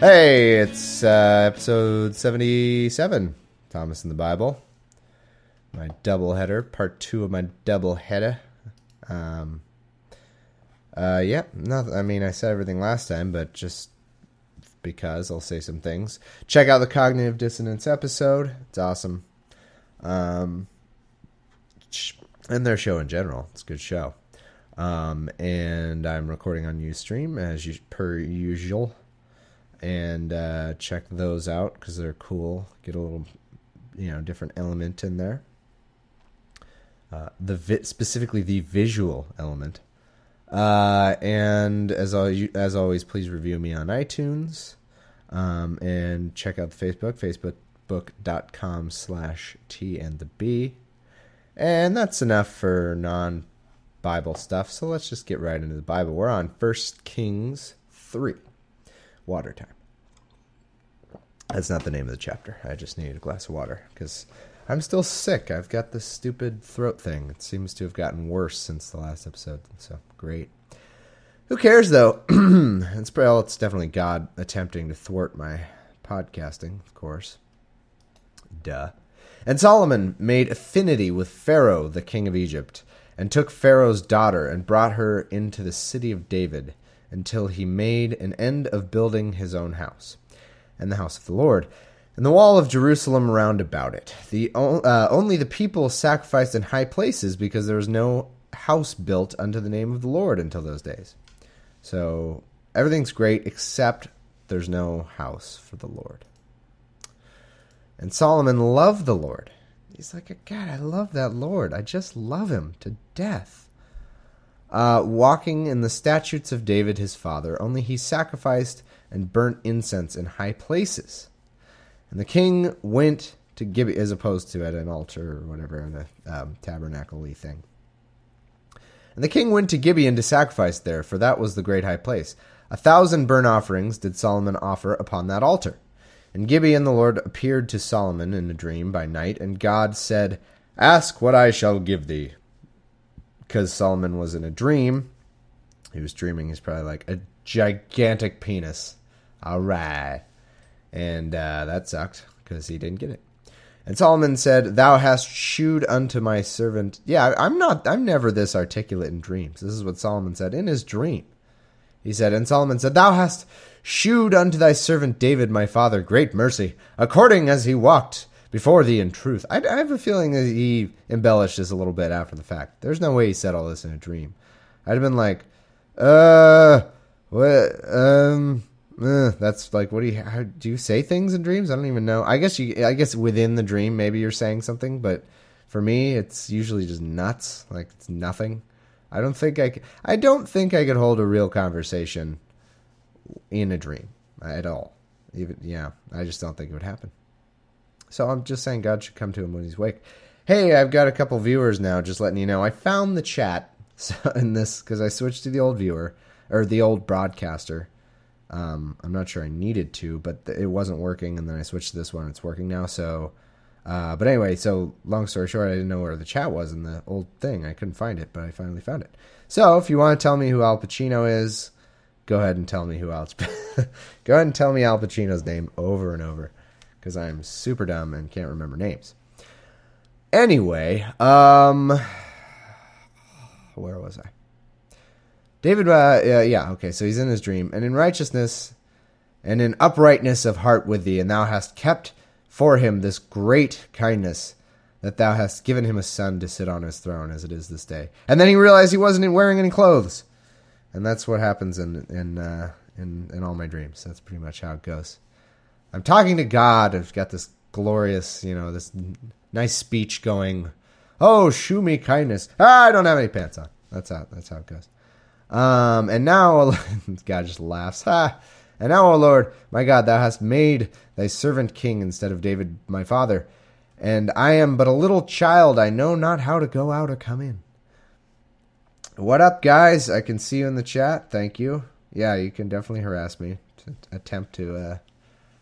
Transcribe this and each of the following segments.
Hey, it's uh, episode 77, Thomas in the Bible. My double header, part two of my double header. Um, uh, yeah, not, I mean, I said everything last time, but just because I'll say some things. Check out the Cognitive Dissonance episode, it's awesome. Um, and their show in general, it's a good show. Um, and I'm recording on Ustream as per usual and uh, check those out because they're cool. Get a little, you know, different element in there. Uh, the vi- specifically the visual element. Uh, and as always, as always, please review me on iTunes, um, and check out the Facebook, facebook.com slash T and the B. And that's enough for non Bible stuff. So let's just get right into the Bible. We're on First Kings 3 water time. That's not the name of the chapter. I just needed a glass of water because I'm still sick. I've got this stupid throat thing. It seems to have gotten worse since the last episode. So great. Who cares though? it's well, it's definitely God attempting to thwart my podcasting, of course. Duh. And Solomon made affinity with Pharaoh, the king of Egypt, and took Pharaoh's daughter and brought her into the city of David until he made an end of building his own house, and the house of the Lord, and the wall of Jerusalem round about it. The uh, only the people sacrificed in high places because there was no house built unto the name of the Lord until those days. So everything's great except there's no house for the Lord. And Solomon loved the Lord. He's like, God, I love that Lord. I just love him to death uh, walking in the statutes of David his father, only he sacrificed and burnt incense in high places. And the king went to Gibeah, as opposed to at an altar or whatever, in a um, tabernacle thing. And the king went to Gibeon to sacrifice there, for that was the great high place. A thousand burnt offerings did Solomon offer upon that altar. And Gibeon the Lord appeared to Solomon in a dream by night, and God said, Ask what I shall give thee because Solomon was in a dream. He was dreaming he's probably like a gigantic penis. All right. And uh, that sucked because he didn't get it. And Solomon said, Thou hast shewed unto my servant. Yeah, I'm not, I'm never this articulate in dreams. This is what Solomon said in his dream. He said, And Solomon said, Thou hast shewed unto thy servant David my father great mercy, according as he walked before thee in truth. I, I, have a feeling that he embellished this a little bit after the fact. There's no way he said all this in a dream. I'd have been like, uh, what, um, uh, that's like, what do you, how, do you say things in dreams? I don't even know. I guess you, I guess within the dream, maybe you're saying something, but for me, it's usually just nuts. Like, it's nothing. I don't think I, I don't think I could hold a real conversation in a dream at all. Even, yeah, I just don't think it would happen. So I'm just saying God should come to him when he's awake. Hey, I've got a couple viewers now, just letting you know. I found the chat in this because I switched to the old viewer or the old broadcaster. Um, I'm not sure I needed to, but it wasn't working, and then I switched to this one. It's working now. So, uh, but anyway, so long story short, I didn't know where the chat was in the old thing. I couldn't find it, but I finally found it. So, if you want to tell me who Al Pacino is, go ahead and tell me who Al. go ahead and tell me Al Pacino's name over and over because I'm super dumb and can't remember names. Anyway, um, where was I? David, uh, yeah, okay, so he's in his dream, and in righteousness and in uprightness of heart with thee, and thou hast kept for him this great kindness that thou hast given him a son to sit on his throne as it is this day. And then he realized he wasn't wearing any clothes, and that's what happens in in uh, in in all my dreams. That's pretty much how it goes. I'm talking to God. I've got this glorious, you know, this nice speech going. Oh, shew me kindness. Ah, I don't have any pants on. That's how that's how it goes. Um, and now God just laughs. Ha! And now, O Lord, my God, thou hast made thy servant king instead of David my father. And I am but a little child. I know not how to go out or come in. What up, guys? I can see you in the chat. Thank you. Yeah, you can definitely harass me to attempt to uh,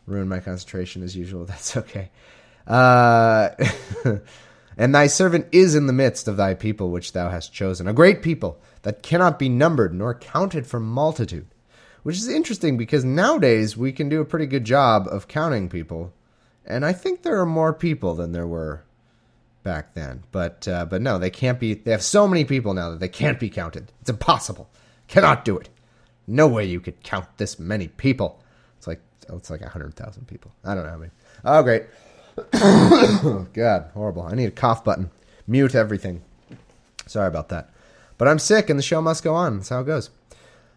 ruin my concentration as usual. That's okay. Uh, And thy servant is in the midst of thy people which thou hast chosen, a great people that cannot be numbered nor counted for multitude. Which is interesting because nowadays we can do a pretty good job of counting people, and I think there are more people than there were back then. But uh, but no, they can't be. They have so many people now that they can't be counted. It's impossible. Cannot do it. No way you could count this many people. It's like oh, it's like hundred thousand people. I don't know how many. Oh great. God, horrible. I need a cough button. Mute everything. Sorry about that. But I'm sick and the show must go on. That's how it goes.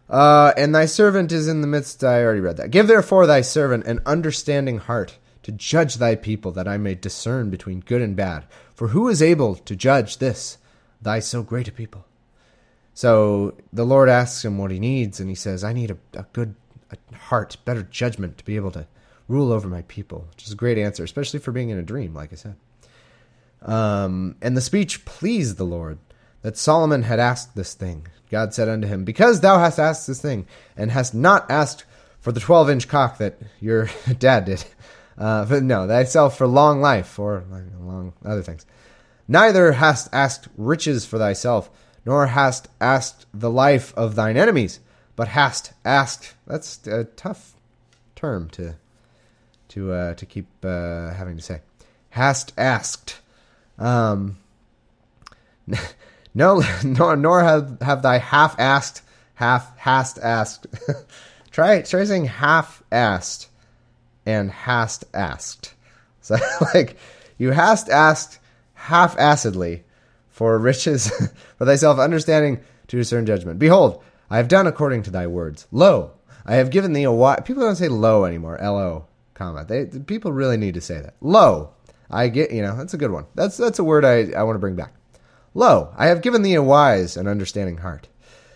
Uh, and thy servant is in the midst. I already read that. Give therefore thy servant an understanding heart to judge thy people, that I may discern between good and bad. For who is able to judge this, thy so great a people? So the Lord asks him what he needs, and he says, I need a, a good a heart, better judgment to be able to rule over my people, which is a great answer, especially for being in a dream, like I said. Um, and the speech pleased the Lord that Solomon had asked this thing. God said unto him, Because thou hast asked this thing, and hast not asked for the twelve inch cock that your dad did, uh, but no, thyself for long life, or long other things. Neither hast asked riches for thyself, nor hast asked the life of thine enemies, but hast asked. That's a tough term to to uh, to keep uh, having to say. Hast asked. Um, no, nor nor have have thy half asked, half hast asked. try try saying half asked and hast asked. So like you hast asked half acidly for riches for thyself understanding to discern judgment. Behold, I have done according to thy words. Lo, I have given thee a wise. People don't say lo anymore. L O comma. They people really need to say that. Lo, I get. You know that's a good one. That's that's a word I I want to bring back. Lo, I have given thee a wise and understanding heart,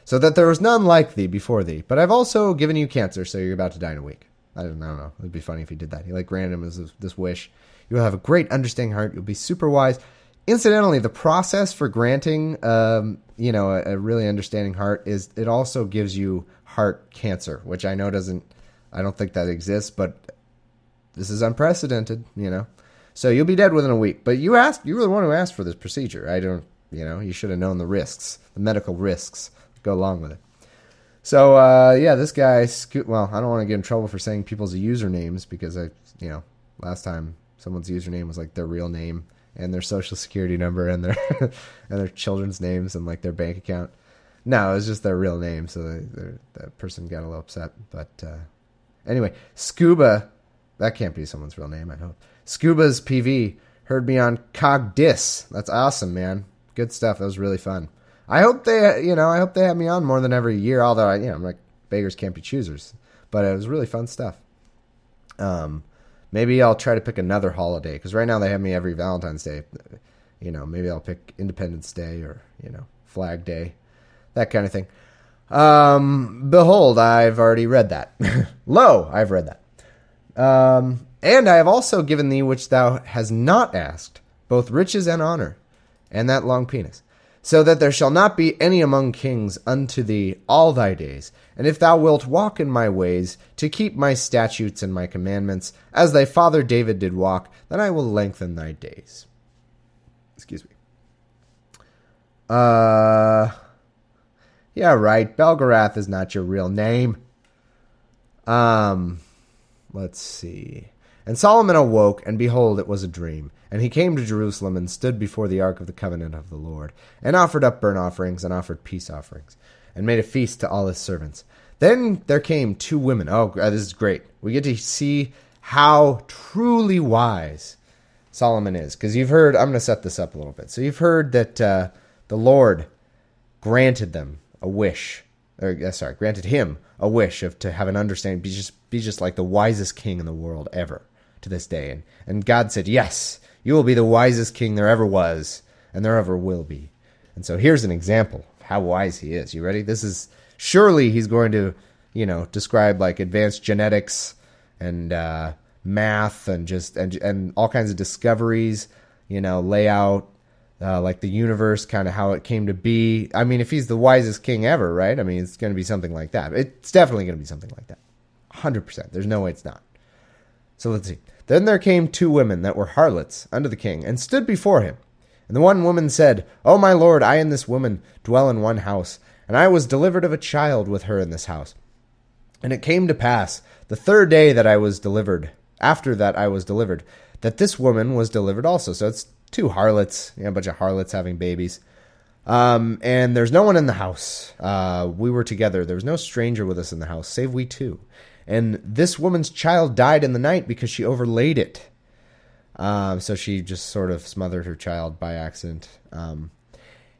so that there was none like thee before thee. But I've also given you cancer, so you're about to die in a week. I don't, I don't know. It'd be funny if he did that. He like granted this, this wish. You will have a great understanding heart. You'll be super wise. Incidentally, the process for granting, um, you know, a, a really understanding heart is it also gives you heart cancer, which I know doesn't. I don't think that exists, but this is unprecedented, you know. So you'll be dead within a week. But you asked, you were the one who asked for this procedure. I don't, you know, you should have known the risks, the medical risks that go along with it. So uh, yeah, this guy. Well, I don't want to get in trouble for saying people's usernames because I, you know, last time someone's username was like their real name and their social security number and their and their children's names and like their bank account. No, it was just their real name, so that person got a little upset. But uh, anyway, Scuba that can't be someone's real name, I hope. Scuba's PV heard me on Cogdis. That's awesome, man. Good stuff. That was really fun. I hope they, you know, I hope they have me on more than every year. Although, I, you know, I'm like beggars can't be choosers, but it was really fun stuff. Um, maybe I'll try to pick another holiday because right now they have me every Valentine's Day. You know, maybe I'll pick Independence Day or you know Flag Day, that kind of thing. Um, behold, I've already read that. Lo, I've read that. Um, and I have also given thee which thou hast not asked, both riches and honor, and that long penis, so that there shall not be any among kings unto thee all thy days. And if thou wilt walk in my ways, to keep my statutes and my commandments, as thy father David did walk, then I will lengthen thy days. Excuse me. Uh, yeah, right. Belgarath is not your real name. Um, Let's see. And Solomon awoke, and behold, it was a dream. And he came to Jerusalem and stood before the ark of the covenant of the Lord, and offered up burnt offerings and offered peace offerings, and made a feast to all his servants. Then there came two women. Oh, uh, this is great. We get to see how truly wise Solomon is. Because you've heard, I'm going to set this up a little bit. So you've heard that uh, the Lord granted them a wish, or uh, sorry, granted him a wish of to have an understanding, be just be just like the wisest king in the world ever to this day. And and God said, Yes, you will be the wisest king there ever was, and there ever will be. And so here's an example of how wise he is. You ready? This is surely he's going to, you know, describe like advanced genetics and uh, math and just and and all kinds of discoveries, you know, layout uh, like the universe, kind of how it came to be. I mean, if he's the wisest king ever, right? I mean, it's going to be something like that. It's definitely going to be something like that. 100%. There's no way it's not. So let's see. Then there came two women that were harlots unto the king, and stood before him. And the one woman said, O my lord, I and this woman dwell in one house, and I was delivered of a child with her in this house. And it came to pass, the third day that I was delivered, after that I was delivered, that this woman was delivered also. So it's two harlots, you know, a bunch of harlots having babies. Um, and there's no one in the house. Uh, we were together. There was no stranger with us in the house, save we two. And this woman's child died in the night because she overlaid it. Um, so she just sort of smothered her child by accident. Um,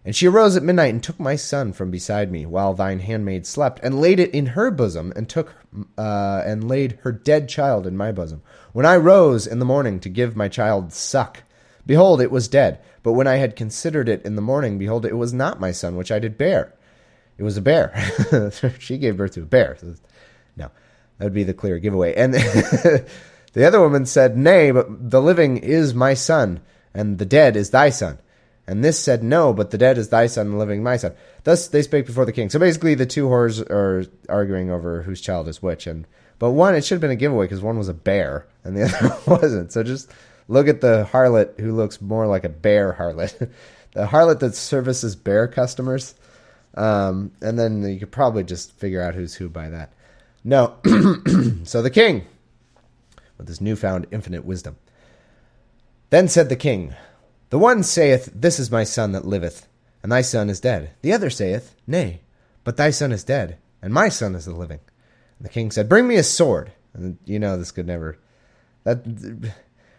and she arose at midnight and took my son from beside me, while thine handmaid slept, and laid it in her bosom, and took uh, and laid her dead child in my bosom. When I rose in the morning to give my child suck, behold, it was dead. But when I had considered it in the morning, behold, it was not my son which I did bear. It was a bear. she gave birth to a bear. No, that would be the clear giveaway. And the other woman said, Nay, but the living is my son, and the dead is thy son. And this said, No, but the dead is thy son, and the living my son. Thus they spake before the king. So basically, the two whores are arguing over whose child is which. And but one, it should have been a giveaway because one was a bear and the other wasn't. So just look at the harlot who looks more like a bear harlot, the harlot that services bear customers. Um, and then you could probably just figure out who's who by that. No, so the king with his newfound infinite wisdom. Then said the king, The one saith, This is my son that liveth, and thy son is dead. The other saith, Nay, but thy son is dead, and my son is the living. And the king said, Bring me a sword. And you know this could never. That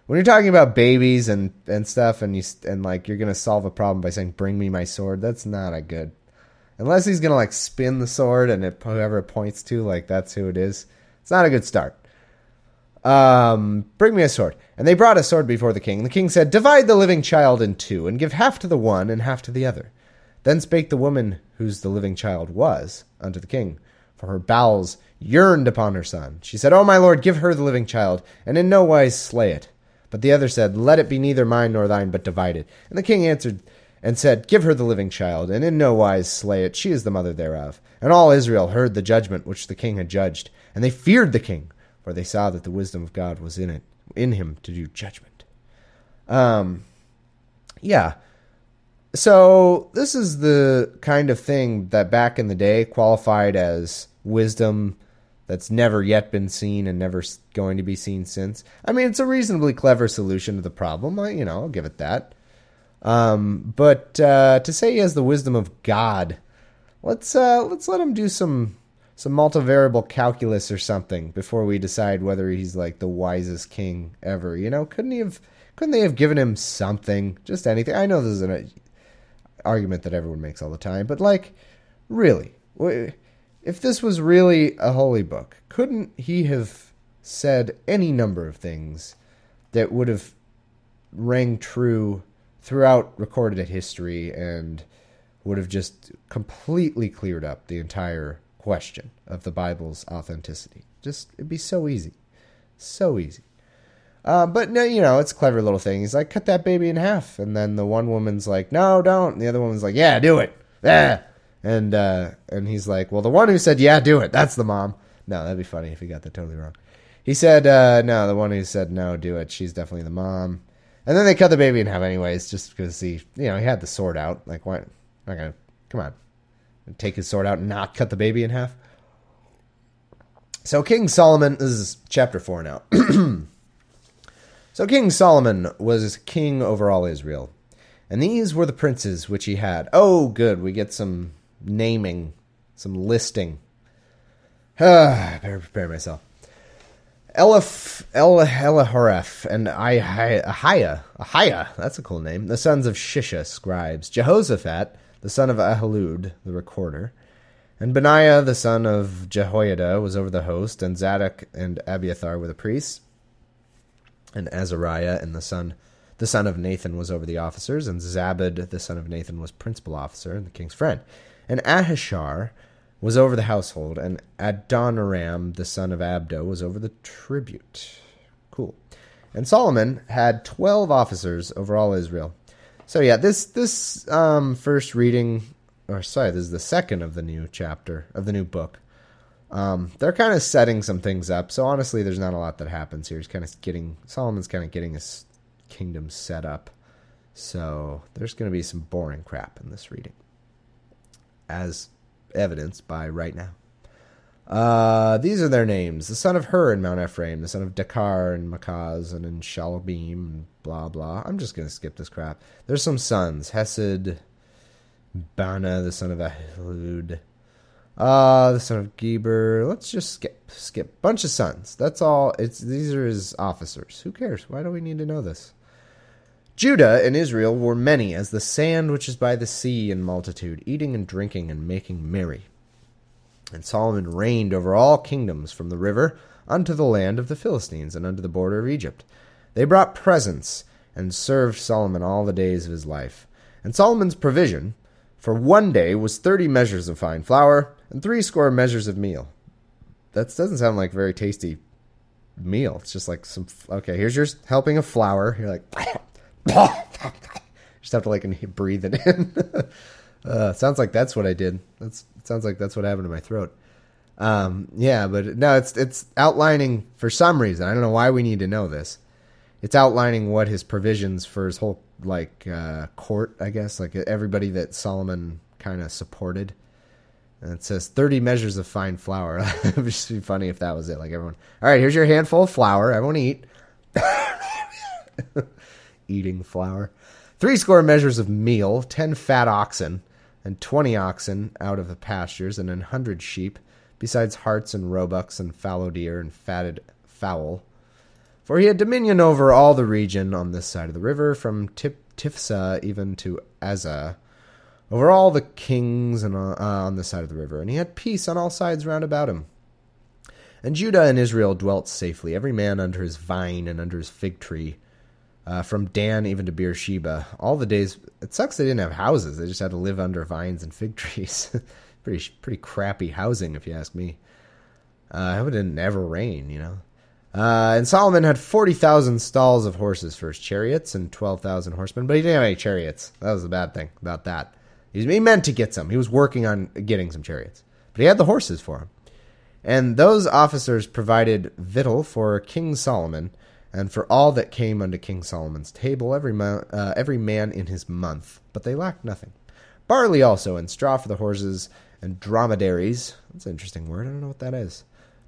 when you're talking about babies and and stuff, and you and like you're gonna solve a problem by saying, "Bring me my sword," that's not a good. Unless he's gonna like spin the sword and it whoever it points to, like that's who it is. It's not a good start. Um, bring me a sword. And they brought a sword before the king. The king said, Divide the living child in two, and give half to the one and half to the other. Then spake the woman whose the living child was unto the king, for her bowels yearned upon her son. She said, O my lord, give her the living child, and in no wise slay it. But the other said, Let it be neither mine nor thine, but divided. And the king answered and said, Give her the living child, and in no wise slay it. She is the mother thereof. And all Israel heard the judgment which the king had judged, and they feared the king for they saw that the wisdom of God was in it, in him to do judgment. Um, yeah. So this is the kind of thing that back in the day qualified as wisdom that's never yet been seen and never going to be seen since. I mean, it's a reasonably clever solution to the problem. I, you know, I'll give it that. Um, but uh, to say he has the wisdom of God, let's uh, let's let him do some some multivariable calculus or something before we decide whether he's like the wisest king ever. You know, couldn't he have? Couldn't they have given him something, just anything? I know this is an uh, argument that everyone makes all the time, but like, really, if this was really a holy book, couldn't he have said any number of things that would have rang true throughout recorded history and would have just completely cleared up the entire question of the Bible's authenticity. Just it'd be so easy, so easy. Uh, but no, you know, it's a clever little thing. He's like, cut that baby in half, and then the one woman's like, no, don't. And the other woman's like, yeah, do it. Yeah. And uh, and he's like, well, the one who said, yeah, do it. That's the mom. No, that'd be funny if he got that totally wrong. He said, uh, no, the one who said no, do it. She's definitely the mom. And then they cut the baby in half, anyways, just because he, you know, he had the sword out. Like, why? Not gonna. Come on take his sword out and not cut the baby in half. So King Solomon, this is chapter 4 now. so King Solomon was king over all Israel. And these were the princes which he had. Oh, good, we get some naming, some listing. Ah, better prepare myself. Eliph, El, and Ahiah, Ahiah, that's a cool name, the sons of Shisha, scribes. Jehoshaphat, the son of Ahilud, the recorder. And Benaiah, the son of Jehoiada, was over the host, and Zadok and Abiathar were the priests. And Azariah and the son the son of Nathan was over the officers, and Zabad, the son of Nathan, was principal officer and the king's friend. And Ahishar was over the household, and Adoniram, the son of Abdo, was over the tribute. Cool. And Solomon had twelve officers over all Israel. So yeah, this this um, first reading, or sorry, this is the second of the new chapter of the new book. Um, they're kind of setting some things up. So honestly, there's not a lot that happens here. He's kind of getting Solomon's kind of getting his kingdom set up. So there's going to be some boring crap in this reading, as evidenced by right now. Uh, these are their names: the son of Hur in Mount Ephraim, the son of Dekar in Makaz, and in Shalabim, and blah blah. I'm just gonna skip this crap. There's some sons: Hesed, Bana, the son of Ahilud, uh, the son of Geber. Let's just skip, skip. Bunch of sons. That's all. It's these are his officers. Who cares? Why do we need to know this? Judah and Israel were many as the sand which is by the sea in multitude, eating and drinking and making merry. And Solomon reigned over all kingdoms from the river unto the land of the Philistines and unto the border of Egypt. They brought presents and served Solomon all the days of his life. And Solomon's provision for one day was thirty measures of fine flour and three score measures of meal. That doesn't sound like a very tasty meal. It's just like some okay. Here's your helping of flour. You're like, just have to like breathe it in. Uh, sounds like that's what I did. That's sounds like that's what happened to my throat. Um, yeah, but no, it's it's outlining for some reason. I don't know why we need to know this. It's outlining what his provisions for his whole like uh, court, I guess, like everybody that Solomon kind of supported. And it says 30 measures of fine flour. it would just be funny if that was it. Like everyone, all right, here's your handful of flour. Everyone eat. Eating flour. Three score measures of meal, 10 fat oxen, and twenty oxen out of the pastures, and an hundred sheep, besides harts and roebucks and fallow deer and fatted fowl. For he had dominion over all the region on this side of the river, from Tif- Tiphsah even to Azzah, over all the kings and uh, on this side of the river, and he had peace on all sides round about him. And Judah and Israel dwelt safely, every man under his vine and under his fig tree, uh, from Dan even to Beersheba. All the days. It sucks they didn't have houses. They just had to live under vines and fig trees. pretty pretty crappy housing, if you ask me. Uh, I hope it didn't ever rain, you know. Uh, and Solomon had forty thousand stalls of horses for his chariots and twelve thousand horsemen, but he didn't have any chariots. That was the bad thing about that. He meant to get some. He was working on getting some chariots, but he had the horses for him. And those officers provided victual for King Solomon and for all that came unto King Solomon's table, every, mo- uh, every man in his month, but they lacked nothing. Barley also, and straw for the horses, and dromedaries. That's an interesting word. I don't know what that is.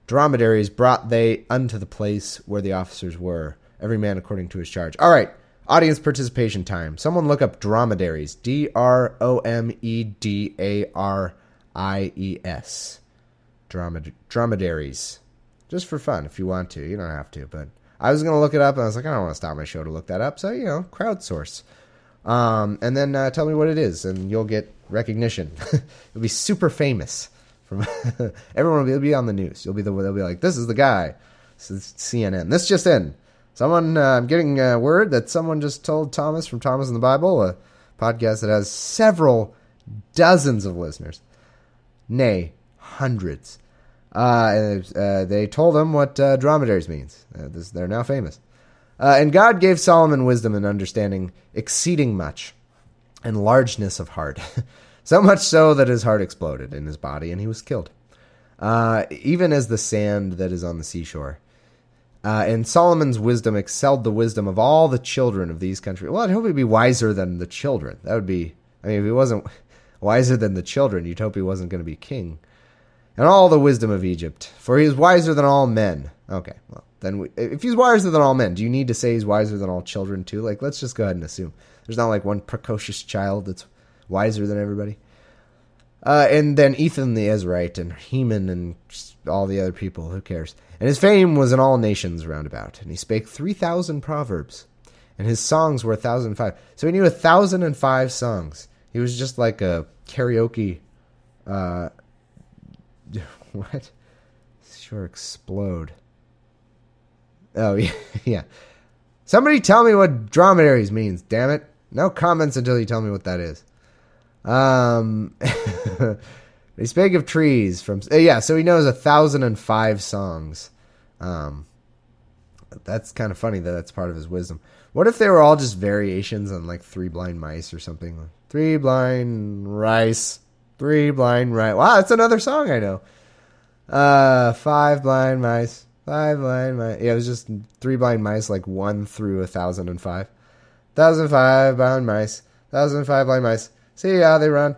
Dromedaries brought they unto the place where the officers were, every man according to his charge. All right, audience participation time. Someone look up dromedaries. D R O M E D A R I E S. Dromedaries. Just for fun, if you want to. You don't have to, but I was gonna look it up, and I was like, I don't want to stop my show to look that up. So you know, crowdsource, um, and then uh, tell me what it is, and you'll get recognition. you'll be super famous. From everyone will be on the news. You'll be the they'll be like, this is the guy. This is CNN. This just in. Someone uh, I'm getting a word that someone just told Thomas from Thomas in the Bible, a podcast that has several dozens of listeners, nay, hundreds uh, uh, they told him what uh, dromedaries means. Uh, this, they're now famous. Uh, and God gave Solomon wisdom and understanding exceeding much, and largeness of heart, so much so that his heart exploded in his body, and he was killed, uh, even as the sand that is on the seashore. and Solomon's wisdom excelled the wisdom of all the children of these countries. Well, I'd hope he'd be wiser than the children. That would be. I mean, if he wasn't wiser than the children, you'd hope he wasn't going to be king and all the wisdom of Egypt, for he is wiser than all men. Okay, well, then we, if he's wiser than all men, do you need to say he's wiser than all children too? Like, let's just go ahead and assume there's not like one precocious child that's wiser than everybody. Uh, and then Ethan the Ezrahite and Heman and all the other people. Who cares? And his fame was in all nations round about. And he spake three thousand proverbs, and his songs were a thousand five. So he knew a thousand and five songs. He was just like a karaoke uh, what? Sure, explode. Oh yeah, yeah. Somebody tell me what dromedaries means. Damn it! No comments until you tell me what that is. Um, they speak of trees from uh, yeah. So he knows a thousand and five songs. Um, that's kind of funny that that's part of his wisdom. What if they were all just variations on like three blind mice or something? Three blind rice, three blind rice. Wow, that's another song I know. Uh, five blind mice. Five blind mice. Yeah, it was just three blind mice, like one through a thousand and five. Thousand five blind mice. Thousand five blind mice. See how they run.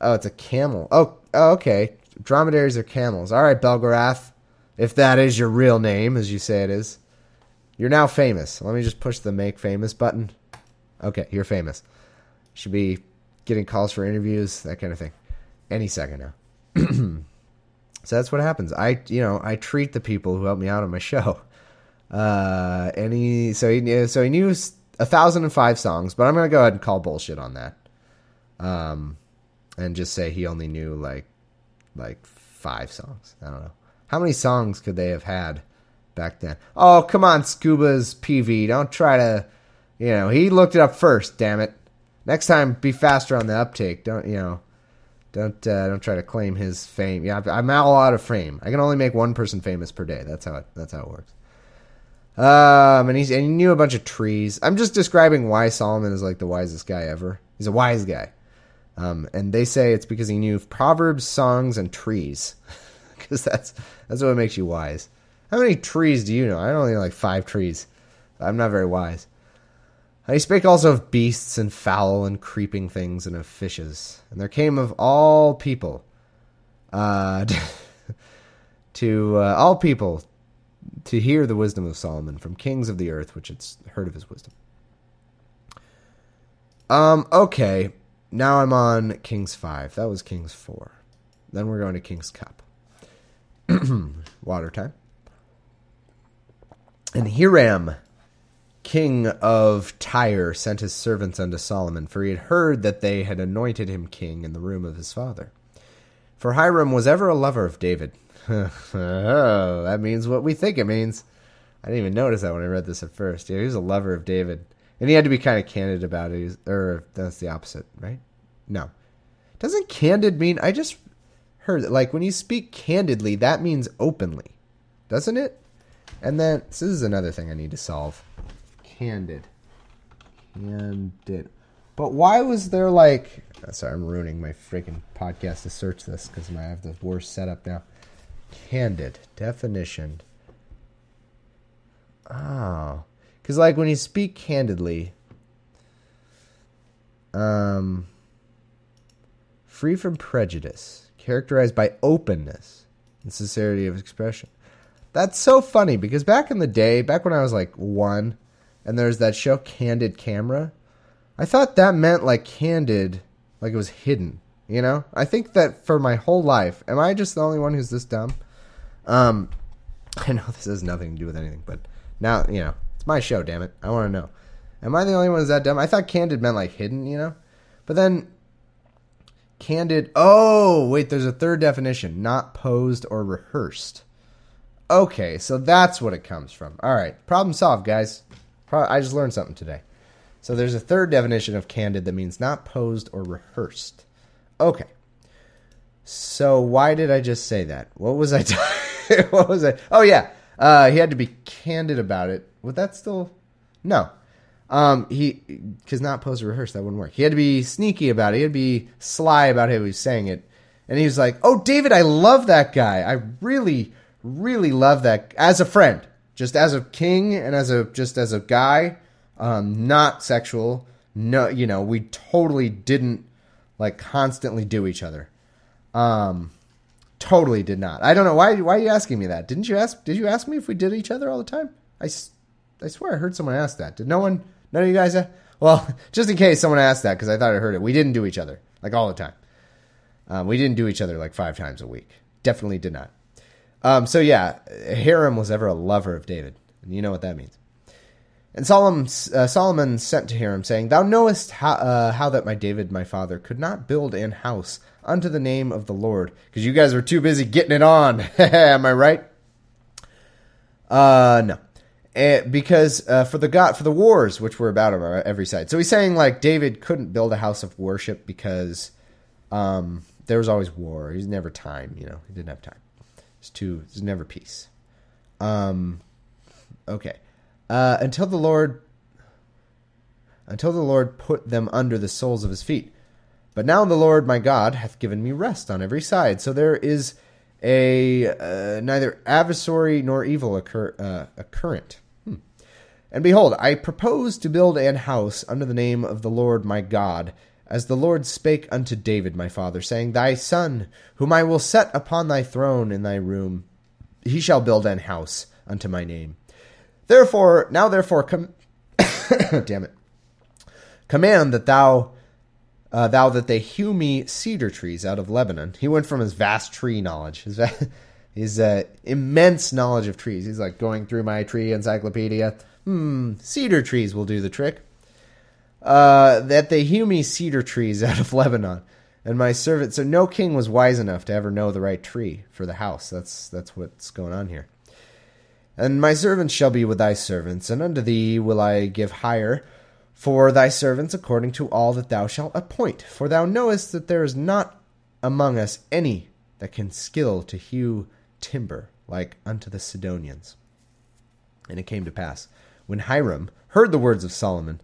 Oh, it's a camel. Oh, oh, okay. Dromedaries are camels. All right, Belgarath. If that is your real name, as you say it is. You're now famous. Let me just push the make famous button. Okay, you're famous. Should be getting calls for interviews, that kind of thing. Any second now. so that's what happens. I, you know, I treat the people who help me out on my show. Uh, he, so he, so he knew a thousand and five songs, but I'm gonna go ahead and call bullshit on that. Um, and just say he only knew like, like five songs. I don't know how many songs could they have had back then. Oh, come on, Scuba's PV. Don't try to, you know, he looked it up first. Damn it. Next time, be faster on the uptake. Don't you know? Don't uh, don't try to claim his fame. Yeah, I'm out of fame. I can only make one person famous per day. That's how it. That's how it works. Um, and he's and he knew a bunch of trees. I'm just describing why Solomon is like the wisest guy ever. He's a wise guy. Um, and they say it's because he knew proverbs, songs, and trees, because that's that's what makes you wise. How many trees do you know? I only know like five trees. I'm not very wise. He spake also of beasts and fowl and creeping things and of fishes. And there came of all people, uh, to uh, all people, to hear the wisdom of Solomon from kings of the earth, which had heard of his wisdom. Um. Okay. Now I'm on Kings five. That was Kings four. Then we're going to King's Cup. Water time. And Hiram, king of Tyre, sent his servants unto Solomon, for he had heard that they had anointed him king in the room of his father. For Hiram was ever a lover of David. oh, that means what we think it means. I didn't even notice that when I read this at first. Yeah, he was a lover of David. And he had to be kind of candid about it. He's, or that's the opposite, right? No. Doesn't candid mean I just heard that, like when you speak candidly, that means openly. Doesn't it? And then this is another thing I need to solve. Candid. Candid. But why was there like? Sorry, I'm ruining my freaking podcast to search this because I have the worst setup now. Candid definition. Oh, because like when you speak candidly, um, free from prejudice, characterized by openness and sincerity of expression. That's so funny because back in the day, back when I was like one, and there's that show Candid Camera, I thought that meant like candid, like it was hidden. You know, I think that for my whole life, am I just the only one who's this dumb? Um, I know this has nothing to do with anything, but now you know it's my show. Damn it, I want to know. Am I the only one who's that dumb? I thought candid meant like hidden, you know, but then candid. Oh wait, there's a third definition: not posed or rehearsed. Okay, so that's what it comes from. All right, problem solved, guys. I just learned something today. So there's a third definition of candid that means not posed or rehearsed. Okay. So why did I just say that? What was I? T- what was I? Oh yeah, uh, he had to be candid about it. Would that still? No. Um, he because not posed or rehearsed that wouldn't work. He had to be sneaky about it. He had to be sly about how he was saying it. And he was like, "Oh, David, I love that guy. I really, really love that as a friend, just as a king and as a just as a guy, um, not sexual. No, you know, we totally didn't like constantly do each other. Um, totally did not. I don't know why. Why are you asking me that? Didn't you ask? Did you ask me if we did each other all the time? I, I swear I heard someone ask that. Did no one? None of you guys? Well, just in case someone asked that because I thought I heard it. We didn't do each other like all the time. Um, we didn't do each other like five times a week. Definitely did not. Um, so yeah, Hiram was ever a lover of David, and you know what that means. And Solomon, uh, Solomon sent to Hiram, saying, Thou knowest how, uh, how that my David my father could not build an house unto the name of the Lord, because you guys were too busy getting it on. Am I right? Uh, no. And because uh, for the God for the wars which were about on every side, so he's saying like David couldn't build a house of worship because um, there was always war. He's never time, you know. He didn't have time. It's too. There's never peace. Um, okay. Uh, until the Lord, until the Lord put them under the soles of his feet. But now the Lord my God hath given me rest on every side. So there is a uh, neither adversary nor evil occur, uh, occurrent. Hmm. And behold, I propose to build an house under the name of the Lord my God, as the Lord spake unto David my father, saying, Thy son, whom I will set upon thy throne in thy room, he shall build an house unto my name. Therefore, now therefore, come, damn it, command that thou, uh, thou that they hew me cedar trees out of Lebanon. He went from his vast tree knowledge, his, his uh, immense knowledge of trees. He's like going through my tree encyclopedia. Hmm, cedar trees will do the trick. Uh, that they hew me cedar trees out of Lebanon, and my servant. So no king was wise enough to ever know the right tree for the house. That's that's what's going on here. And my servants shall be with thy servants, and unto thee will I give hire for thy servants according to all that thou shalt appoint. For thou knowest that there is not among us any that can skill to hew timber like unto the Sidonians. And it came to pass, when Hiram heard the words of Solomon,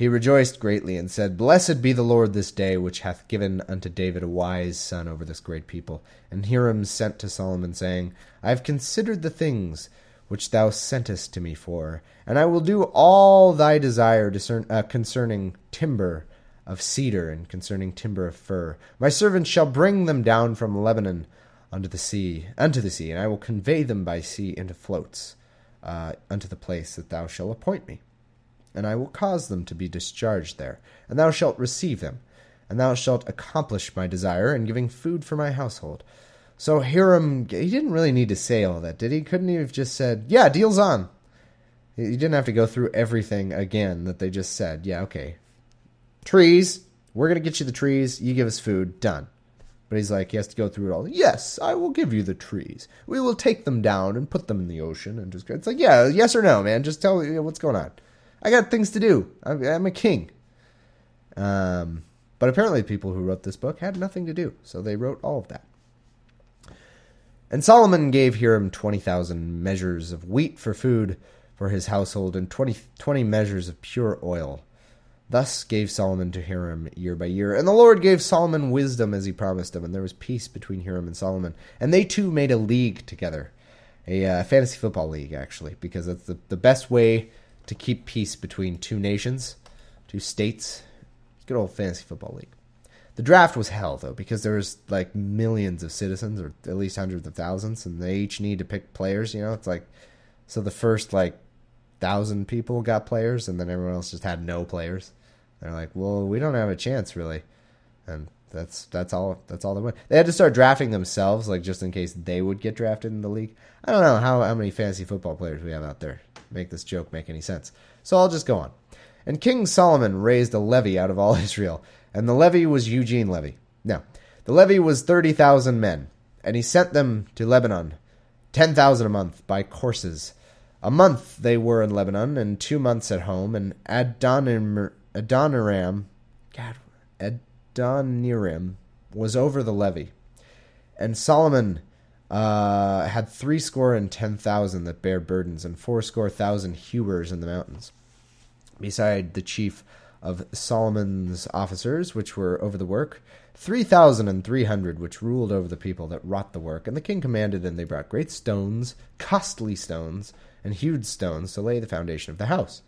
he rejoiced greatly and said, Blessed be the Lord this day, which hath given unto David a wise son over this great people. And Hiram sent to Solomon, saying, I have considered the things which thou sentest to me for, and I will do all thy desire discern, uh, concerning timber of cedar and concerning timber of fir. My servants shall bring them down from Lebanon unto the sea, unto the sea, and I will convey them by sea into floats uh, unto the place that thou shalt appoint me. And I will cause them to be discharged there, and thou shalt receive them, and thou shalt accomplish my desire in giving food for my household. So Hiram, he didn't really need to say all that, did he? Couldn't he have just said, "Yeah, deal's on"? He didn't have to go through everything again that they just said. Yeah, okay. Trees, we're gonna get you the trees. You give us food. Done. But he's like, he has to go through it all. Yes, I will give you the trees. We will take them down and put them in the ocean and just. It's like, yeah, yes or no, man. Just tell me what's going on. I got things to do. I'm, a king. Um, but apparently, the people who wrote this book had nothing to do, so they wrote all of that. And Solomon gave Hiram 20,000 measures of wheat for food for his household and 20, 20 measures of pure oil. Thus gave Solomon to Hiram year by year. And the Lord gave Solomon wisdom as he promised him, and there was peace between Hiram and Solomon. And they two made a league together, a uh, fantasy football league, actually, because that's the, the best way to keep peace between two nations, two states. Good old fantasy football league. The draft was hell though because there was like millions of citizens or at least hundreds of thousands, and they each need to pick players. You know, it's like so the first like thousand people got players, and then everyone else just had no players. They're like, well, we don't have a chance really, and that's that's all that's all they went. They had to start drafting themselves, like just in case they would get drafted in the league. I don't know how how many fantasy football players we have out there. Make this joke make any sense? So I'll just go on. And King Solomon raised a levy out of all Israel and the levy was Eugene Levy. Now, the levy was 30,000 men, and he sent them to Lebanon, 10,000 a month by courses. A month they were in Lebanon, and two months at home, and Adoniram, Adoniram, God, Adoniram was over the levy. And Solomon uh, had threescore and ten thousand that bare burdens, and fourscore thousand hewers in the mountains, beside the chief of Solomon's officers, which were over the work, three thousand and three hundred, which ruled over the people that wrought the work. And the king commanded, and they brought great stones, costly stones, and hewed stones to lay the foundation of the house.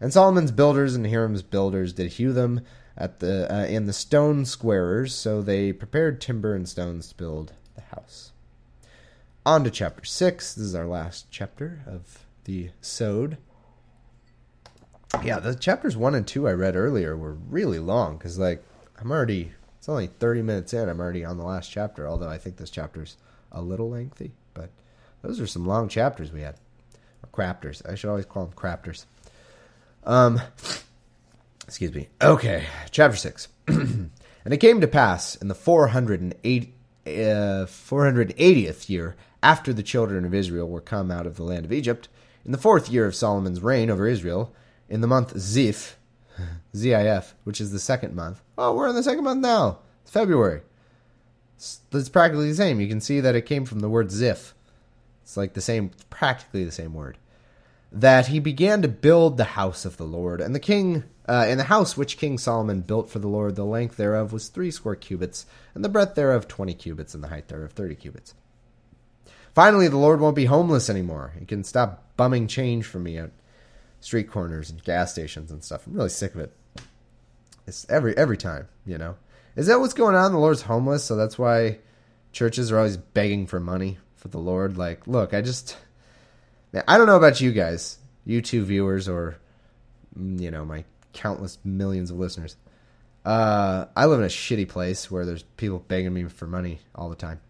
And Solomon's builders and Hiram's builders did hew them at the uh, in the stone squarers, so they prepared timber and stones to build the house. On to chapter six. This is our last chapter of the Sode. Yeah, the chapters one and two I read earlier were really long because, like, I'm already, it's only 30 minutes in. I'm already on the last chapter, although I think this chapter's a little lengthy. But those are some long chapters we had. Or crapters. I should always call them crapters. Um, excuse me. Okay, chapter six. and it came to pass in the 480, uh, 480th year after the children of Israel were come out of the land of Egypt, in the fourth year of Solomon's reign over Israel, in the month Zif, ZIF, which is the second month. Oh, we're in the second month now. It's February. It's, it's practically the same. You can see that it came from the word Zif. It's like the same, practically the same word. That he began to build the house of the Lord, and the king, uh, in the house which King Solomon built for the Lord, the length thereof was three square cubits, and the breadth thereof twenty cubits, and the height thereof thirty cubits. Finally, the Lord won't be homeless anymore. He can stop bumming change from me at street corners and gas stations and stuff. I'm really sick of it. It's every every time, you know. Is that what's going on? The Lord's homeless, so that's why churches are always begging for money for the Lord. Like, look, I just I don't know about you guys, YouTube viewers or mm, you know, my countless millions of listeners. Uh, I live in a shitty place where there's people begging me for money all the time.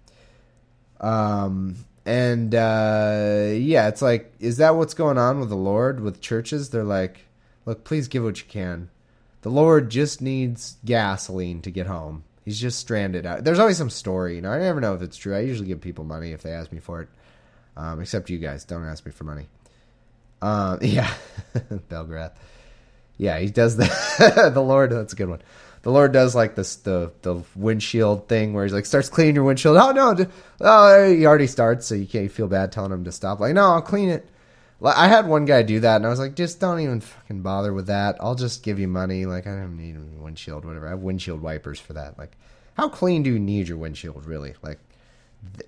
Um, and uh, yeah, it's like, is that what's going on with the Lord with churches? They're like, look, please give what you can. The Lord just needs gasoline to get home. He's just stranded out. There's always some story. You know, I never know if it's true. I usually give people money if they ask me for it. Um, except you guys, don't ask me for money. Um, yeah, Belgrath. Yeah, he does the the Lord. That's a good one. The Lord does like this the the windshield thing where he's like starts cleaning your windshield. Oh no, oh he already starts, so you can't feel bad telling him to stop. Like no, I'll clean it. Like, I had one guy do that, and I was like, just don't even fucking bother with that. I'll just give you money. Like I don't need a windshield, whatever. I have windshield wipers for that. Like, how clean do you need your windshield really? Like,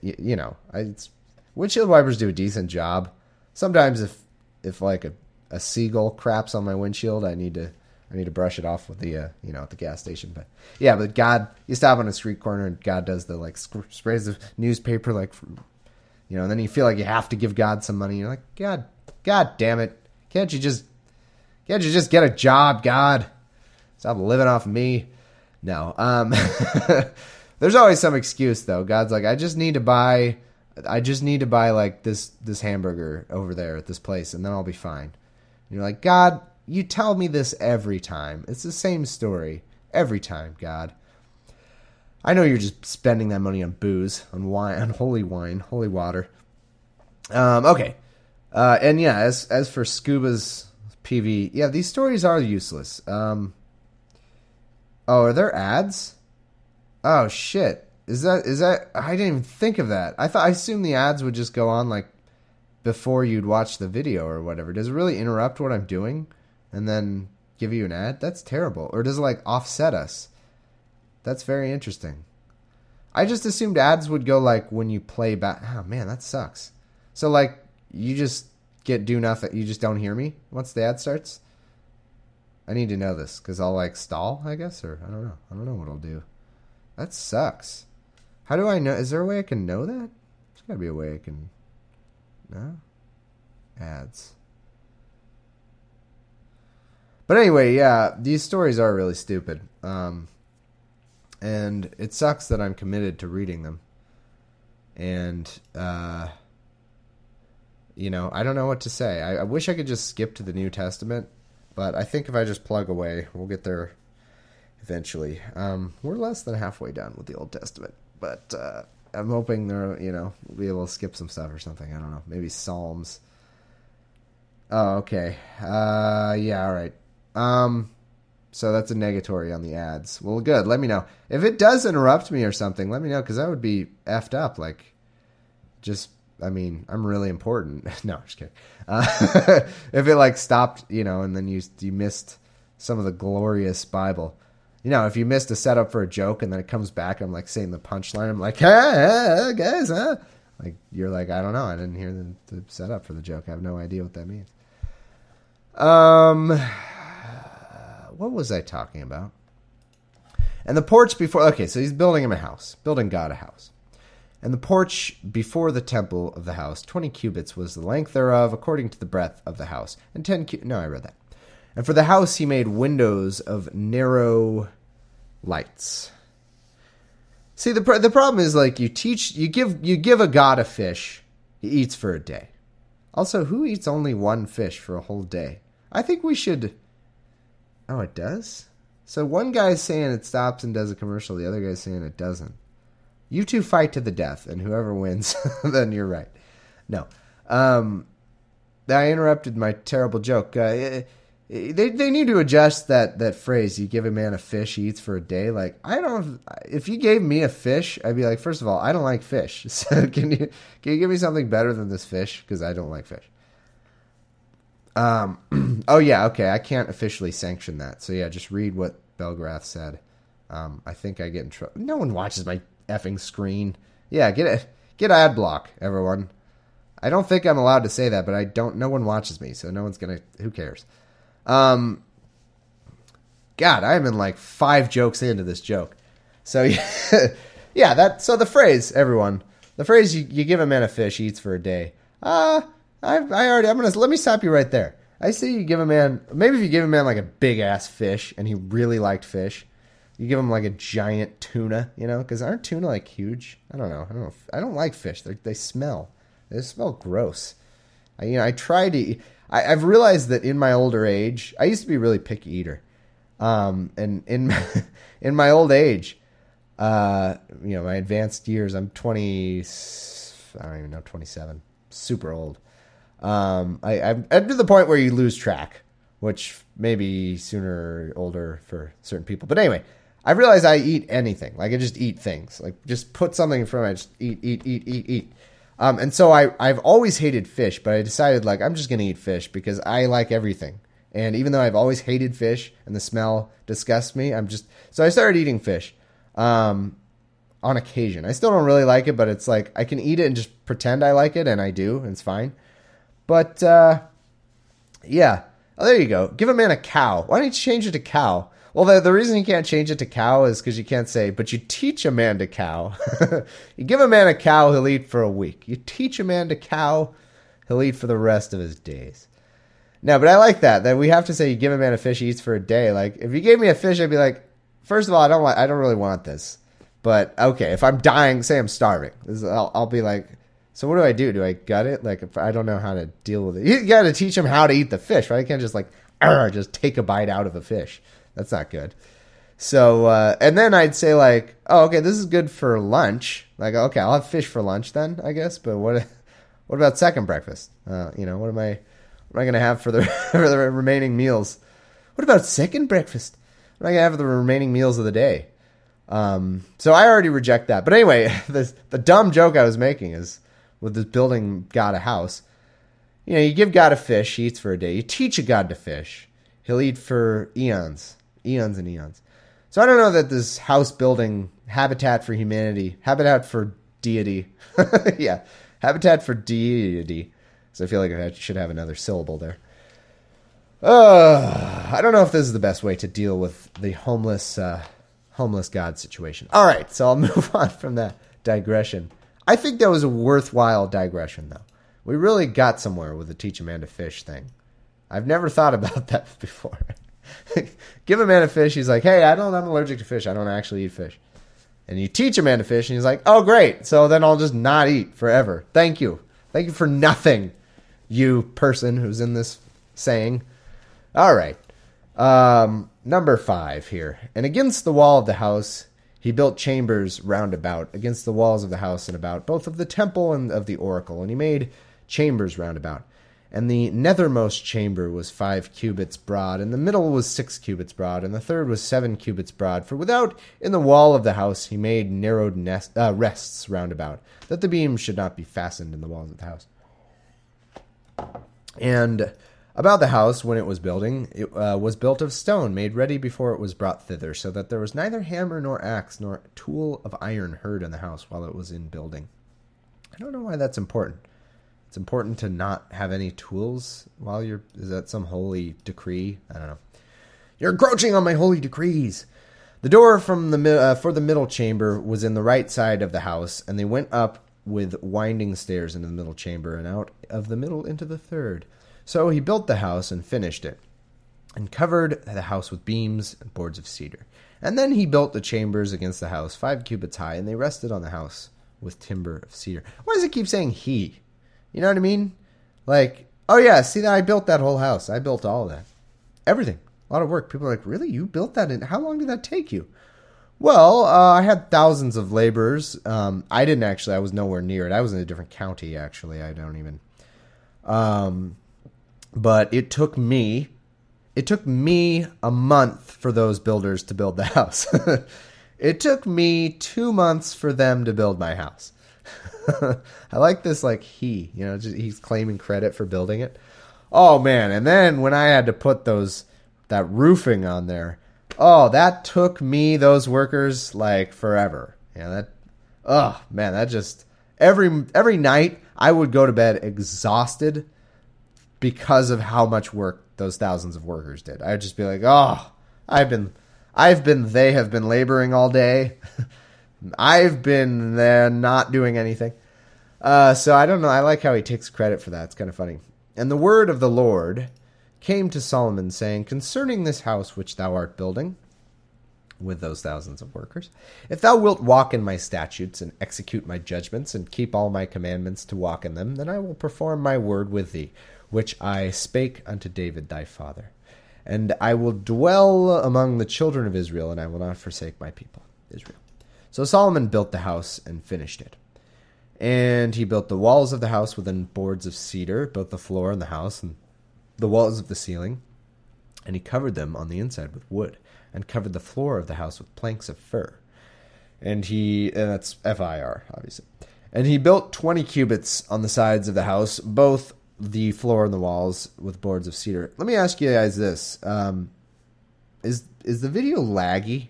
you know, it's windshield wipers do a decent job. Sometimes if if like a a seagull craps on my windshield, I need to I need to brush it off with the uh, you know at the gas station. But yeah, but God, you stop on a street corner and God does the like sprays the newspaper like, you know, and then you feel like you have to give God some money. You're like, God, God damn it, can't you just can't you just get a job, God? Stop living off me. No, um, there's always some excuse though. God's like, I just need to buy. I just need to buy like this this hamburger over there at this place, and then I'll be fine. And you're like, God, you tell me this every time. It's the same story every time, God. I know you're just spending that money on booze, on wine, on holy wine, holy water. Um, okay, uh, and yeah, as as for Scuba's PV, yeah, these stories are useless. Um, oh, are there ads? Oh shit! Is that is that? I didn't even think of that. I thought I assumed the ads would just go on like before you'd watch the video or whatever. Does it really interrupt what I'm doing and then give you an ad? That's terrible. Or does it like offset us? That's very interesting. I just assumed ads would go like when you play back. Oh man, that sucks. So like you just get do nothing. You just don't hear me once the ad starts. I need to know this because I'll like stall, I guess, or I don't know. I don't know what I'll do. That sucks. How do I know? Is there a way I can know that? There's got to be a way I can no? Ads. But anyway, yeah, these stories are really stupid. Um, and it sucks that I'm committed to reading them. And, uh, you know, I don't know what to say. I, I wish I could just skip to the New Testament, but I think if I just plug away, we'll get there eventually. Um, we're less than halfway done with the Old Testament, but uh, I'm hoping they're you know we'll be able to skip some stuff or something. I don't know. Maybe Psalms. Oh, okay. Uh, yeah, all right. Um, so that's a negatory on the ads. Well, good. Let me know if it does interrupt me or something. Let me know because that would be effed up. Like, just I mean, I'm really important. no, just kidding. Uh, if it like stopped, you know, and then you you missed some of the glorious Bible you know, if you missed a setup for a joke and then it comes back, I'm like saying the punchline. I'm like, hey, guys, huh? Like you're like, I don't know. I didn't hear the, the setup for the joke. I have no idea what that means. Um, what was I talking about? And the porch before. Okay, so he's building him a house, building God a house. And the porch before the temple of the house, twenty cubits was the length thereof, according to the breadth of the house, and ten. Cu- no, I read that. And for the house he made windows of narrow lights. See the the problem is like you teach you give you give a god a fish, he eats for a day. Also, who eats only one fish for a whole day? I think we should Oh, it does? So one guy's saying it stops and does a commercial, the other guy's saying it doesn't. You two fight to the death, and whoever wins, then you're right. No. Um, I interrupted my terrible joke. Uh, they they need to adjust that that phrase. You give a man a fish, he eats for a day. Like I don't. If you gave me a fish, I'd be like, first of all, I don't like fish. So can you can you give me something better than this fish? Because I don't like fish. Um. oh yeah. Okay. I can't officially sanction that. So yeah, just read what Belgrath said. Um. I think I get in trouble. No one watches my effing screen. Yeah. Get it. Get ad block, everyone. I don't think I'm allowed to say that, but I don't. No one watches me, so no one's gonna. Who cares? Um, God, I'm in like five jokes into this joke. So yeah, yeah, that. So the phrase, everyone, the phrase you, you give a man a fish, he eats for a day. Uh, I, I already. I'm gonna let me stop you right there. I say you give a man. Maybe if you give a man like a big ass fish and he really liked fish, you give him like a giant tuna. You know, because aren't tuna like huge? I don't know. I don't know. I don't like fish. They they smell. They smell gross. I, you know, I try to. I, I've realized that in my older age, I used to be really picky eater, um, and in in my old age, uh, you know, my advanced years, I'm 20. I don't even know, 27, super old. Um, I, I'm, I'm to the point where you lose track, which maybe sooner or older for certain people. But anyway, I realize I eat anything. Like I just eat things. Like just put something in front of me, I just eat, eat, eat, eat, eat. Um, and so I, I've always hated fish, but I decided like I'm just gonna eat fish because I like everything. And even though I've always hated fish and the smell disgusts me, I'm just so I started eating fish. Um, on occasion. I still don't really like it, but it's like I can eat it and just pretend I like it, and I do, and it's fine. But uh, yeah, oh, there you go. Give a man a cow. Why don't you change it to cow? Well, the, the reason you can't change it to cow is because you can't say, but you teach a man to cow. you give a man a cow, he'll eat for a week. You teach a man to cow, he'll eat for the rest of his days. No, but I like that. That we have to say, you give a man a fish, he eats for a day. Like if you gave me a fish, I'd be like, first of all, I don't want, I don't really want this. But okay, if I'm dying, say I'm starving, is, I'll, I'll be like, so what do I do? Do I gut it? Like if I don't know how to deal with it, you got to teach them how to eat the fish, right? I can't just like just take a bite out of a fish. That's not good. So uh, and then I'd say like, oh okay, this is good for lunch. Like okay, I'll have fish for lunch then, I guess. But what what about second breakfast? Uh, you know, what am I what am I gonna have for the for the remaining meals? What about second breakfast? What am I gonna have for the remaining meals of the day? Um, so I already reject that. But anyway, the the dumb joke I was making is with this building God a house. You know, you give God a fish, he eats for a day. You teach a God to fish, he'll eat for eons eons and eons. So I don't know that this house building Habitat for Humanity, Habitat for Deity, yeah, Habitat for Deity. So I feel like I should have another syllable there. Uh, I don't know if this is the best way to deal with the homeless, uh, homeless God situation. All right, so I'll move on from that digression. I think that was a worthwhile digression, though. We really got somewhere with the teach a man to fish thing. I've never thought about that before. give a man a fish. He's like, hey, I don't. I'm allergic to fish. I don't actually eat fish. And you teach a man to fish, and he's like, oh, great. So then I'll just not eat forever. Thank you. Thank you for nothing, you person who's in this saying. All right. Um, number five here. And against the wall of the house, he built chambers round about, against the walls of the house and about, both of the temple and of the oracle. And he made chambers round about and the nethermost chamber was five cubits broad, and the middle was six cubits broad, and the third was seven cubits broad. For without in the wall of the house he made narrowed nest, uh, rests round about, that the beams should not be fastened in the walls of the house. And about the house, when it was building, it uh, was built of stone, made ready before it was brought thither, so that there was neither hammer nor axe nor tool of iron heard in the house while it was in building. I don't know why that's important. It's important to not have any tools while you're. Is that some holy decree? I don't know. You're encroaching on my holy decrees. The door from the uh, for the middle chamber was in the right side of the house, and they went up with winding stairs into the middle chamber and out of the middle into the third. So he built the house and finished it, and covered the house with beams and boards of cedar. And then he built the chambers against the house, five cubits high, and they rested on the house with timber of cedar. Why does it keep saying he? You know what I mean? Like, oh yeah, see that I built that whole house. I built all that. Everything. A lot of work. People are like, really? You built that? And how long did that take you? Well, uh, I had thousands of laborers. Um, I didn't actually. I was nowhere near it. I was in a different county. Actually, I don't even. Um, but it took me. It took me a month for those builders to build the house. it took me two months for them to build my house. I like this like he, you know, just, he's claiming credit for building it. Oh man, and then when I had to put those that roofing on there, oh, that took me those workers like forever. Yeah, that oh man, that just every every night I would go to bed exhausted because of how much work those thousands of workers did. I'd just be like, "Oh, I've been I've been they have been laboring all day. I've been there not doing anything." Uh, so I don't know. I like how he takes credit for that. It's kind of funny. And the word of the Lord came to Solomon, saying, Concerning this house which thou art building, with those thousands of workers, if thou wilt walk in my statutes, and execute my judgments, and keep all my commandments to walk in them, then I will perform my word with thee, which I spake unto David thy father. And I will dwell among the children of Israel, and I will not forsake my people, Israel. So Solomon built the house and finished it. And he built the walls of the house within boards of cedar, both the floor and the house, and the walls of the ceiling. And he covered them on the inside with wood, and covered the floor of the house with planks of fir. And he, and that's F I R, obviously. And he built 20 cubits on the sides of the house, both the floor and the walls with boards of cedar. Let me ask you guys this. Um, is is the video laggy?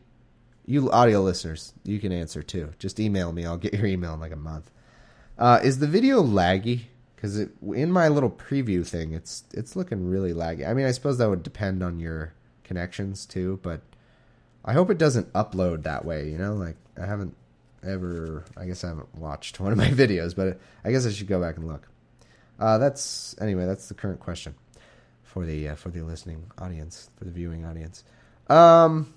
You audio listeners, you can answer too. Just email me. I'll get your email in like a month. Uh, is the video laggy? Because in my little preview thing, it's it's looking really laggy. I mean, I suppose that would depend on your connections too, but I hope it doesn't upload that way. You know, like I haven't ever. I guess I haven't watched one of my videos, but I guess I should go back and look. Uh, that's anyway. That's the current question for the uh, for the listening audience, for the viewing audience. Um,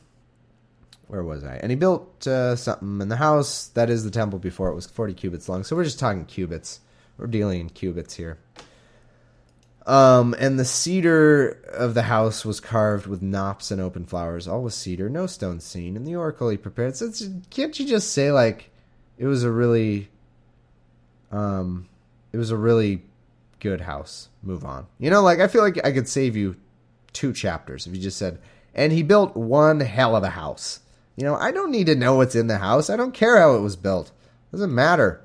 where was I? And he built uh, something in the house that is the temple before it was 40 cubits long. So we're just talking cubits. We're dealing in cubits here. Um, and the cedar of the house was carved with knops and open flowers, all with cedar, no stone seen. And the oracle he prepared. So can't you just say like it was a really, um, it was a really good house. Move on. You know, like I feel like I could save you two chapters if you just said, and he built one hell of a house. You know, I don't need to know what's in the house. I don't care how it was built. It doesn't matter.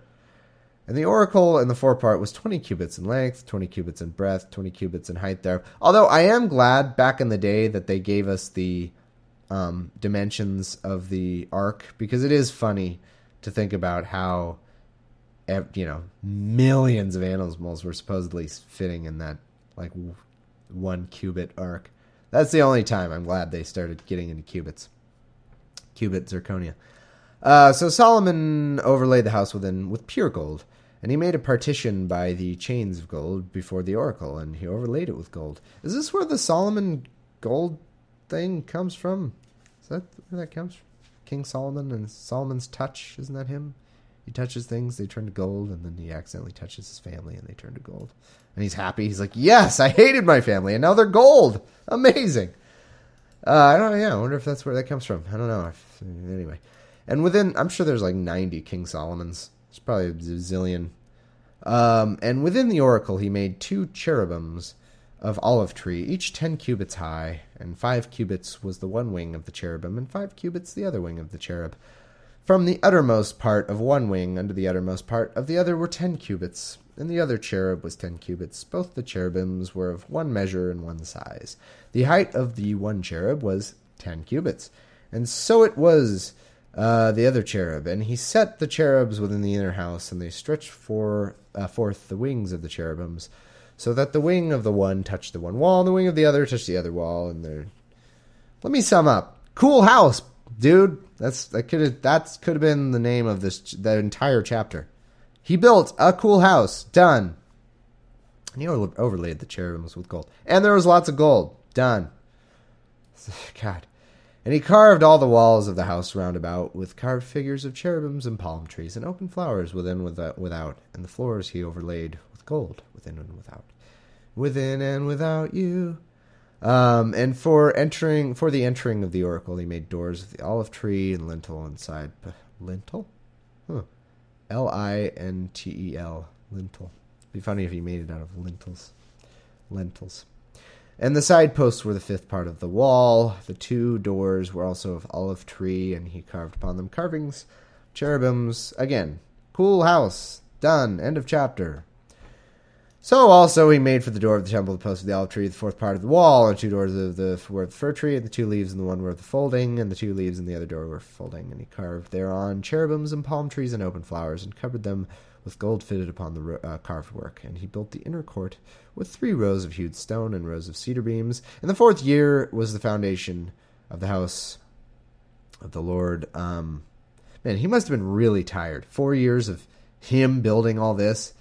And the oracle in the forepart was 20 cubits in length, 20 cubits in breadth, 20 cubits in height there. Although I am glad back in the day that they gave us the um, dimensions of the ark because it is funny to think about how, you know, millions of animals were supposedly fitting in that like one cubit ark. That's the only time I'm glad they started getting into cubits cubit zirconia. Uh, so Solomon overlaid the house within with pure gold, and he made a partition by the chains of gold before the oracle, and he overlaid it with gold. Is this where the Solomon gold thing comes from? Is that where that comes from? King Solomon and Solomon's touch, isn't that him? He touches things, they turn to gold, and then he accidentally touches his family and they turn to gold. And he's happy. He's like, Yes, I hated my family, and now they're gold. Amazing. Uh, I don't. Know. Yeah, I wonder if that's where that comes from. I don't know. Anyway, and within, I'm sure there's like 90 King Solomons. It's probably a zillion. Um, and within the oracle, he made two cherubims of olive tree, each ten cubits high, and five cubits was the one wing of the cherubim, and five cubits the other wing of the cherub. From the uttermost part of one wing unto the uttermost part of the other were ten cubits, and the other cherub was ten cubits. Both the cherubims were of one measure and one size. The height of the one cherub was ten cubits, and so it was uh, the other cherub. And he set the cherubs within the inner house, and they stretched for, uh, forth the wings of the cherubims, so that the wing of the one touched the one wall, and the wing of the other touched the other wall. And there, let me sum up. Cool house, dude. That's that could have that could have been the name of this that entire chapter. He built a cool house. Done. And he overlaid the cherubims with gold, and there was lots of gold. Done. God. And he carved all the walls of the house round about with carved figures of cherubims and palm trees and open flowers within and uh, without, and the floors he overlaid with gold within and without. Within and without you. Um, and for entering, for the entering of the oracle, he made doors of the olive tree and lintel inside. Lintel? Huh. L I N T E L. Lintel. It'd be funny if he made it out of lentils. Lentils. And the side posts were the fifth part of the wall. The two doors were also of olive tree, and he carved upon them carvings, cherubims. Again, cool house. Done. End of chapter. So also he made for the door of the temple the post of the olive tree, the fourth part of the wall, and two doors of the were of the fir tree, and the two leaves in the one were of the folding, and the two leaves in the other door were folding. And he carved thereon cherubims and palm trees and open flowers, and covered them with gold fitted upon the uh, carved work. And he built the inner court with three rows of hewed stone and rows of cedar beams. And the fourth year was the foundation of the house of the Lord. Um, man, he must have been really tired. Four years of him building all this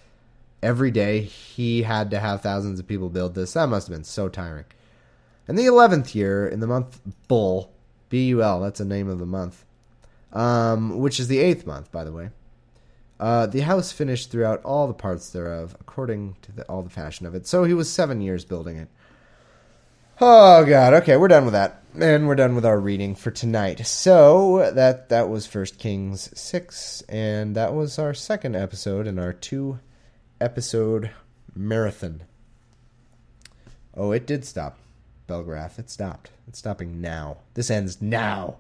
every day he had to have thousands of people build this. That must have been so tiring. In the eleventh year, in the month Bul, B U L, that's the name of the month, um, which is the eighth month, by the way. Uh, the house finished throughout all the parts thereof, according to the, all the fashion of it. So he was seven years building it. Oh God! Okay, we're done with that, and we're done with our reading for tonight. So that that was First Kings six, and that was our second episode in our two episode marathon. Oh, it did stop. Belgrath, it stopped. It's stopping now. This ends now.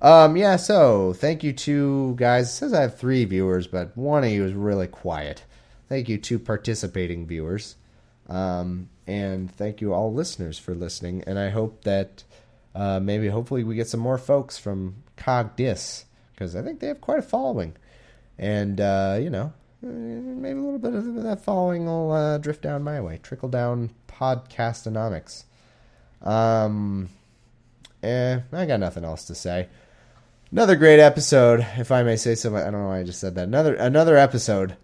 Um, yeah, so thank you to guys. It says I have three viewers, but one of you is really quiet. Thank you to participating viewers. Um, and thank you all listeners for listening. And I hope that uh, maybe, hopefully, we get some more folks from Cogdis because I think they have quite a following. And, uh, you know, maybe a little bit of that following will uh, drift down my way. Trickle down podcastonomics. Um, eh, I got nothing else to say. Another great episode, if I may say so. I don't know why I just said that. Another another episode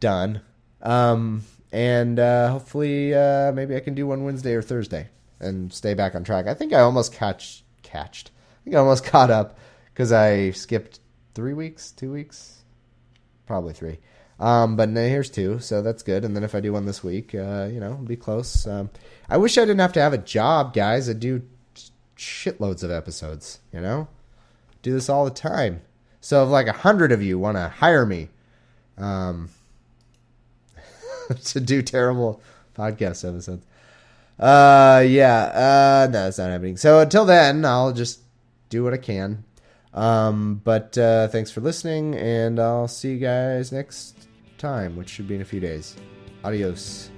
done. Um, and uh, hopefully, uh, maybe I can do one Wednesday or Thursday and stay back on track. I think I almost catch catched. I think I almost caught up because I skipped three weeks, two weeks, probably three. Um, but here's two, so that's good. And then if I do one this week, uh, you know, it'll be close. Um, I wish I didn't have to have a job, guys. I do shitloads of episodes, you know? Do this all the time. So if like a hundred of you want to hire me um, to do terrible podcast episodes, uh, yeah, uh, no, it's not happening. So until then, I'll just do what I can. Um, but uh, thanks for listening, and I'll see you guys next time, which should be in a few days. Adios.